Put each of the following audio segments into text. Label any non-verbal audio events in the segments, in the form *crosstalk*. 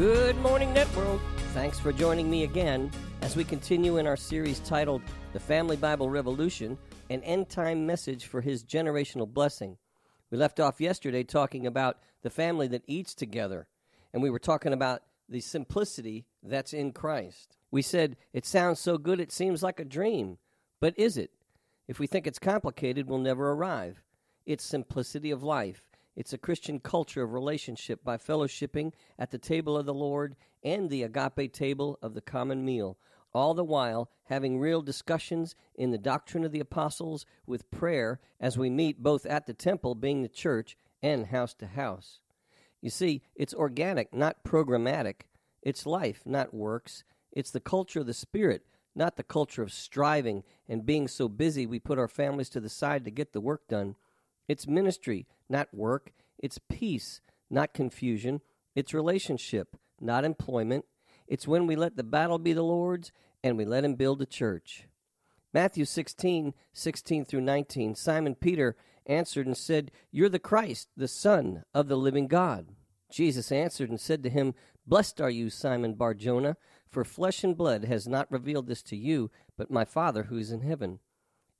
Good morning, Networld. Thanks for joining me again as we continue in our series titled The Family Bible Revolution An End Time Message for His Generational Blessing. We left off yesterday talking about the family that eats together, and we were talking about the simplicity that's in Christ. We said, It sounds so good it seems like a dream, but is it? If we think it's complicated, we'll never arrive. It's simplicity of life. It's a Christian culture of relationship by fellowshipping at the table of the Lord and the agape table of the common meal, all the while having real discussions in the doctrine of the apostles with prayer as we meet both at the temple, being the church, and house to house. You see, it's organic, not programmatic. It's life, not works. It's the culture of the Spirit, not the culture of striving and being so busy we put our families to the side to get the work done. It's ministry, not work. It's peace, not confusion. It's relationship, not employment. It's when we let the battle be the Lord's and we let Him build the church. Matthew 16, 16 through 19, Simon Peter answered and said, You're the Christ, the Son of the living God. Jesus answered and said to him, Blessed are you, Simon Barjona, for flesh and blood has not revealed this to you, but my Father who is in heaven.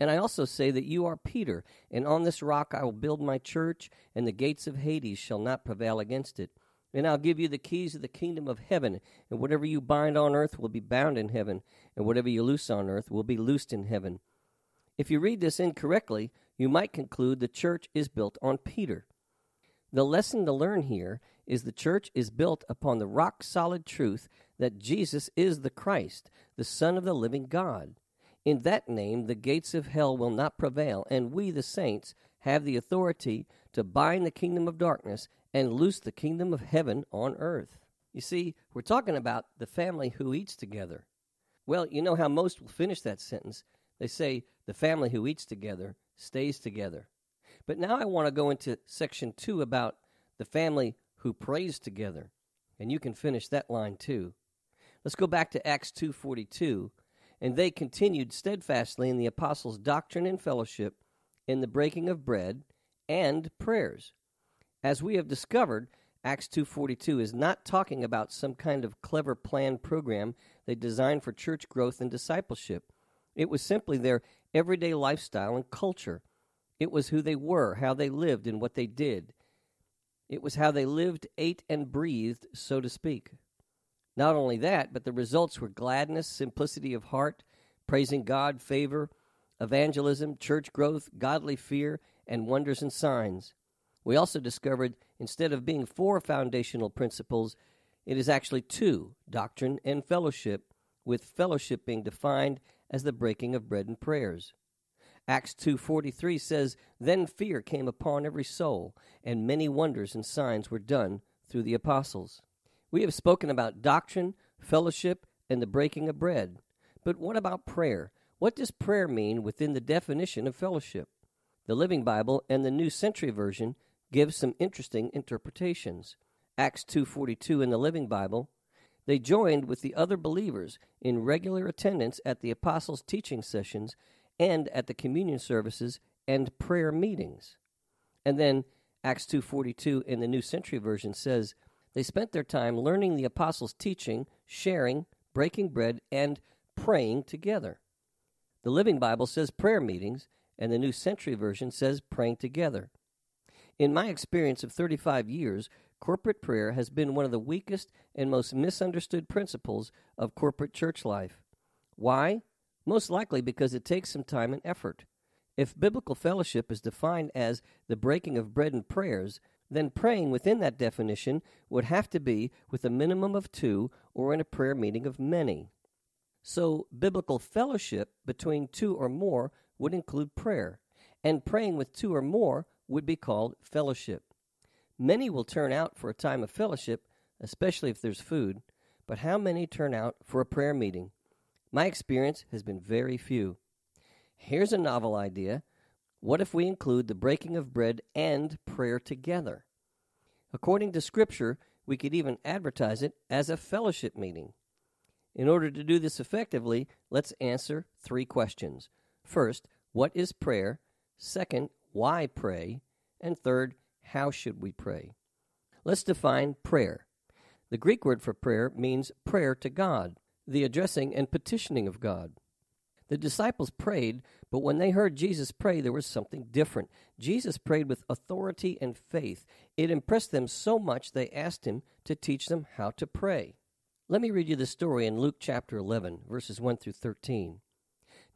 And I also say that you are Peter, and on this rock I will build my church, and the gates of Hades shall not prevail against it. And I'll give you the keys of the kingdom of heaven, and whatever you bind on earth will be bound in heaven, and whatever you loose on earth will be loosed in heaven. If you read this incorrectly, you might conclude the church is built on Peter. The lesson to learn here is the church is built upon the rock solid truth that Jesus is the Christ, the Son of the living God. In that name, the gates of hell will not prevail, and we, the saints, have the authority to bind the kingdom of darkness and loose the kingdom of heaven on earth. You see, we're talking about the family who eats together. Well, you know how most will finish that sentence. They say, the family who eats together stays together. But now I want to go into section two about the family who prays together. And you can finish that line too. Let's go back to Acts 2:42 and they continued steadfastly in the apostles' doctrine and fellowship, in the breaking of bread, and prayers. As we have discovered, Acts 2:42 is not talking about some kind of clever planned program they designed for church growth and discipleship. It was simply their everyday lifestyle and culture. It was who they were, how they lived, and what they did. It was how they lived, ate, and breathed, so to speak. Not only that, but the results were gladness, simplicity of heart, praising God, favor, evangelism, church growth, godly fear, and wonders and signs. We also discovered instead of being four foundational principles, it is actually two doctrine and fellowship, with fellowship being defined as the breaking of bread and prayers. Acts 2:43 says, "Then fear came upon every soul, and many wonders and signs were done through the apostles." We have spoken about doctrine, fellowship, and the breaking of bread. But what about prayer? What does prayer mean within the definition of fellowship? The Living Bible and the New Century Version give some interesting interpretations. Acts 2:42 in the Living Bible, they joined with the other believers in regular attendance at the apostles' teaching sessions and at the communion services and prayer meetings. And then Acts 2:42 in the New Century Version says, they spent their time learning the apostles' teaching, sharing, breaking bread, and praying together. The Living Bible says prayer meetings, and the New Century Version says praying together. In my experience of 35 years, corporate prayer has been one of the weakest and most misunderstood principles of corporate church life. Why? Most likely because it takes some time and effort. If biblical fellowship is defined as the breaking of bread and prayers, then praying within that definition would have to be with a minimum of two or in a prayer meeting of many. So, biblical fellowship between two or more would include prayer, and praying with two or more would be called fellowship. Many will turn out for a time of fellowship, especially if there's food, but how many turn out for a prayer meeting? My experience has been very few. Here's a novel idea. What if we include the breaking of bread and prayer together? According to Scripture, we could even advertise it as a fellowship meeting. In order to do this effectively, let's answer three questions. First, what is prayer? Second, why pray? And third, how should we pray? Let's define prayer. The Greek word for prayer means prayer to God, the addressing and petitioning of God. The disciples prayed, but when they heard Jesus pray, there was something different. Jesus prayed with authority and faith. It impressed them so much they asked him to teach them how to pray. Let me read you the story in Luke chapter 11, verses 1 through 13.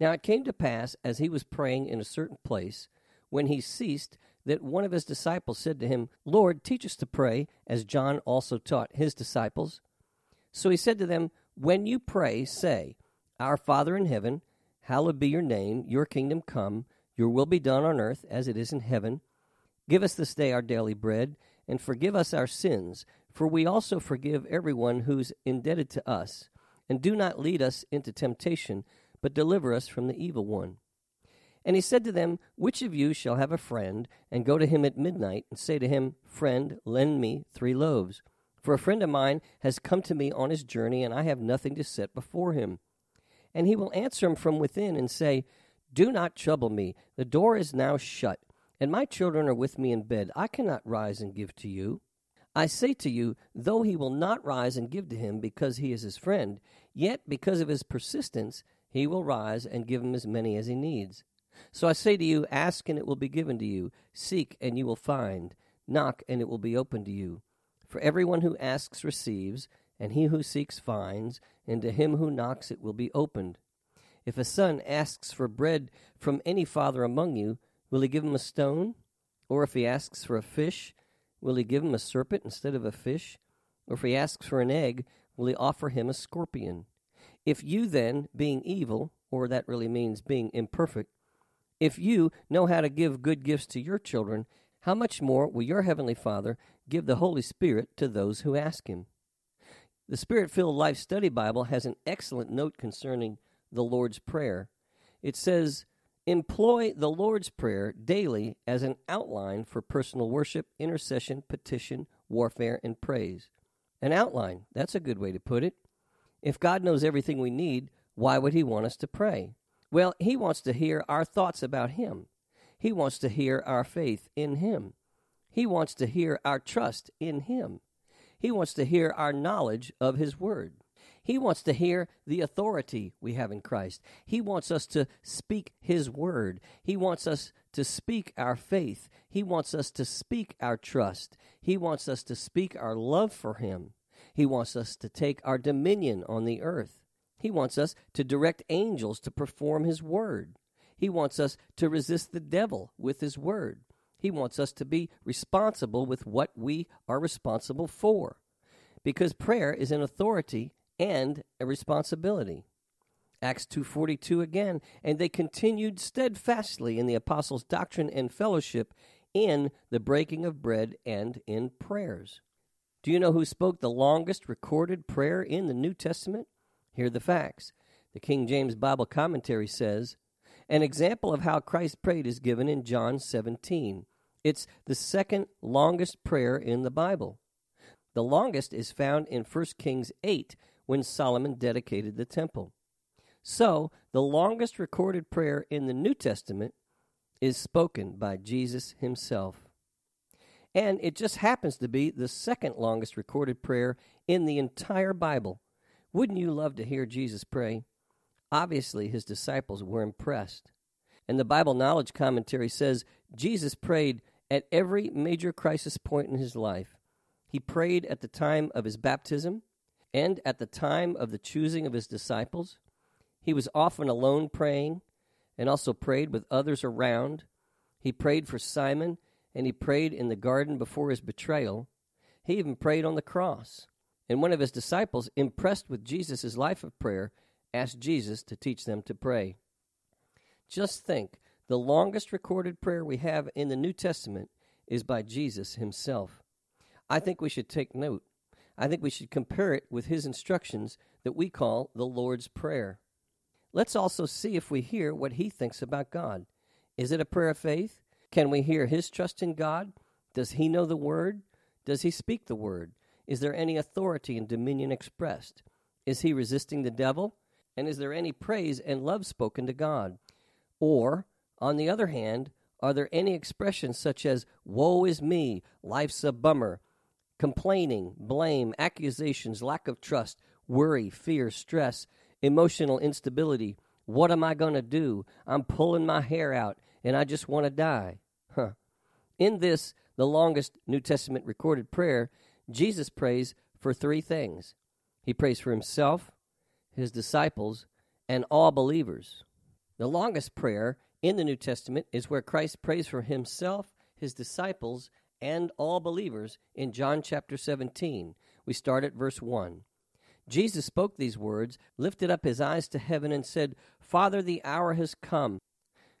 Now it came to pass, as he was praying in a certain place, when he ceased, that one of his disciples said to him, Lord, teach us to pray, as John also taught his disciples. So he said to them, When you pray, say, Our Father in heaven, hallowed be your name, your kingdom come, your will be done on earth as it is in heaven. Give us this day our daily bread, and forgive us our sins, for we also forgive everyone who's indebted to us. And do not lead us into temptation, but deliver us from the evil one. And he said to them, Which of you shall have a friend, and go to him at midnight, and say to him, Friend, lend me three loaves? For a friend of mine has come to me on his journey, and I have nothing to set before him. And he will answer him from within, and say, Do not trouble me. The door is now shut, and my children are with me in bed. I cannot rise and give to you. I say to you, though he will not rise and give to him because he is his friend, yet because of his persistence, he will rise and give him as many as he needs. So I say to you, ask and it will be given to you, seek and you will find, knock and it will be opened to you. For everyone who asks receives, and he who seeks finds, and to him who knocks it will be opened. If a son asks for bread from any father among you, will he give him a stone? Or if he asks for a fish, Will he give him a serpent instead of a fish? Or if he asks for an egg, will he offer him a scorpion? If you then, being evil, or that really means being imperfect, if you know how to give good gifts to your children, how much more will your heavenly Father give the Holy Spirit to those who ask him? The Spirit filled Life Study Bible has an excellent note concerning the Lord's Prayer. It says, Employ the Lord's Prayer daily as an outline for personal worship, intercession, petition, warfare, and praise. An outline, that's a good way to put it. If God knows everything we need, why would He want us to pray? Well, He wants to hear our thoughts about Him. He wants to hear our faith in Him. He wants to hear our trust in Him. He wants to hear our knowledge of His Word. He wants to hear the authority we have in Christ. He wants us to speak His word. He wants us to speak our faith. He wants us to speak our trust. He wants us to speak our love for Him. He wants us to take our dominion on the earth. He wants us to direct angels to perform His word. He wants us to resist the devil with His word. He wants us to be responsible with what we are responsible for. Because prayer is an authority and a responsibility. Acts 2:42 again, and they continued steadfastly in the apostles' doctrine and fellowship, in the breaking of bread and in prayers. Do you know who spoke the longest recorded prayer in the New Testament? Here are the facts. The King James Bible commentary says, an example of how Christ prayed is given in John 17. It's the second longest prayer in the Bible. The longest is found in 1 Kings 8, when Solomon dedicated the temple. So, the longest recorded prayer in the New Testament is spoken by Jesus himself. And it just happens to be the second longest recorded prayer in the entire Bible. Wouldn't you love to hear Jesus pray? Obviously, his disciples were impressed. And the Bible Knowledge Commentary says Jesus prayed at every major crisis point in his life. He prayed at the time of his baptism and at the time of the choosing of his disciples. He was often alone praying and also prayed with others around. He prayed for Simon and he prayed in the garden before his betrayal. He even prayed on the cross. And one of his disciples, impressed with Jesus' life of prayer, asked Jesus to teach them to pray. Just think the longest recorded prayer we have in the New Testament is by Jesus himself. I think we should take note. I think we should compare it with his instructions that we call the Lord's Prayer. Let's also see if we hear what he thinks about God. Is it a prayer of faith? Can we hear his trust in God? Does he know the word? Does he speak the word? Is there any authority and dominion expressed? Is he resisting the devil? And is there any praise and love spoken to God? Or, on the other hand, are there any expressions such as, Woe is me, life's a bummer, complaining, blame, accusations, lack of trust, worry, fear, stress, emotional instability? What am I going to do? I'm pulling my hair out and I just want to die. Huh. In this, the longest New Testament recorded prayer, Jesus prays for three things He prays for Himself, His disciples, and all believers. The longest prayer in the New Testament is where Christ prays for Himself, His disciples, and all believers in John chapter 17. We start at verse 1. Jesus spoke these words, lifted up his eyes to heaven, and said, Father, the hour has come.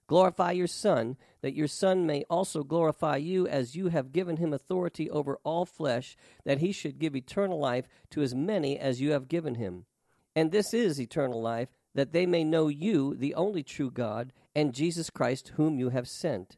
Glorify your Son, that your Son may also glorify you, as you have given him authority over all flesh, that he should give eternal life to as many as you have given him. And this is eternal life, that they may know you, the only true God, and Jesus Christ, whom you have sent.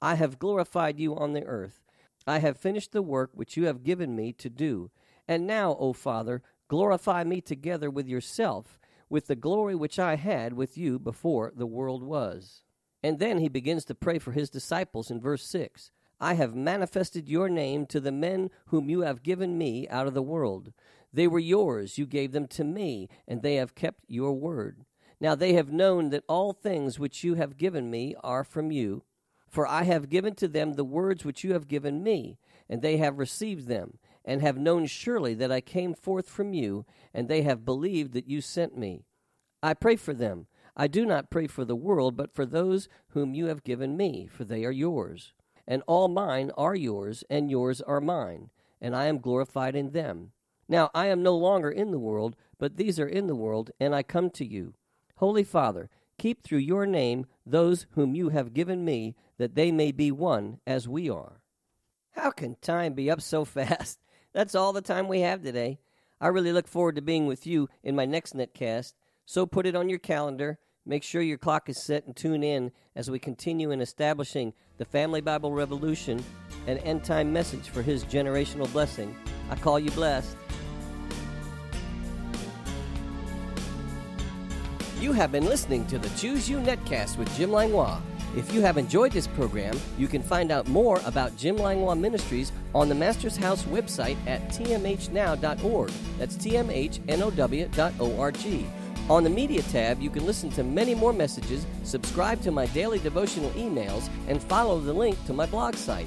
I have glorified you on the earth. I have finished the work which you have given me to do. And now, O Father, glorify me together with yourself, with the glory which I had with you before the world was. And then he begins to pray for his disciples in verse 6. I have manifested your name to the men whom you have given me out of the world. They were yours, you gave them to me, and they have kept your word. Now they have known that all things which you have given me are from you. For I have given to them the words which you have given me, and they have received them, and have known surely that I came forth from you, and they have believed that you sent me. I pray for them. I do not pray for the world, but for those whom you have given me, for they are yours. And all mine are yours, and yours are mine, and I am glorified in them. Now I am no longer in the world, but these are in the world, and I come to you. Holy Father, keep through your name those whom you have given me, that they may be one as we are. How can time be up so fast? *laughs* That's all the time we have today. I really look forward to being with you in my next netcast. So put it on your calendar. Make sure your clock is set and tune in as we continue in establishing the Family Bible Revolution, an end time message for His generational blessing. I call you blessed. You have been listening to the Choose You Netcast with Jim Langlois. If you have enjoyed this program, you can find out more about Jim Langlois Ministries on the Master's House website at tmhnow.org. That's tmhnow.org. On the Media tab, you can listen to many more messages, subscribe to my daily devotional emails, and follow the link to my blog site.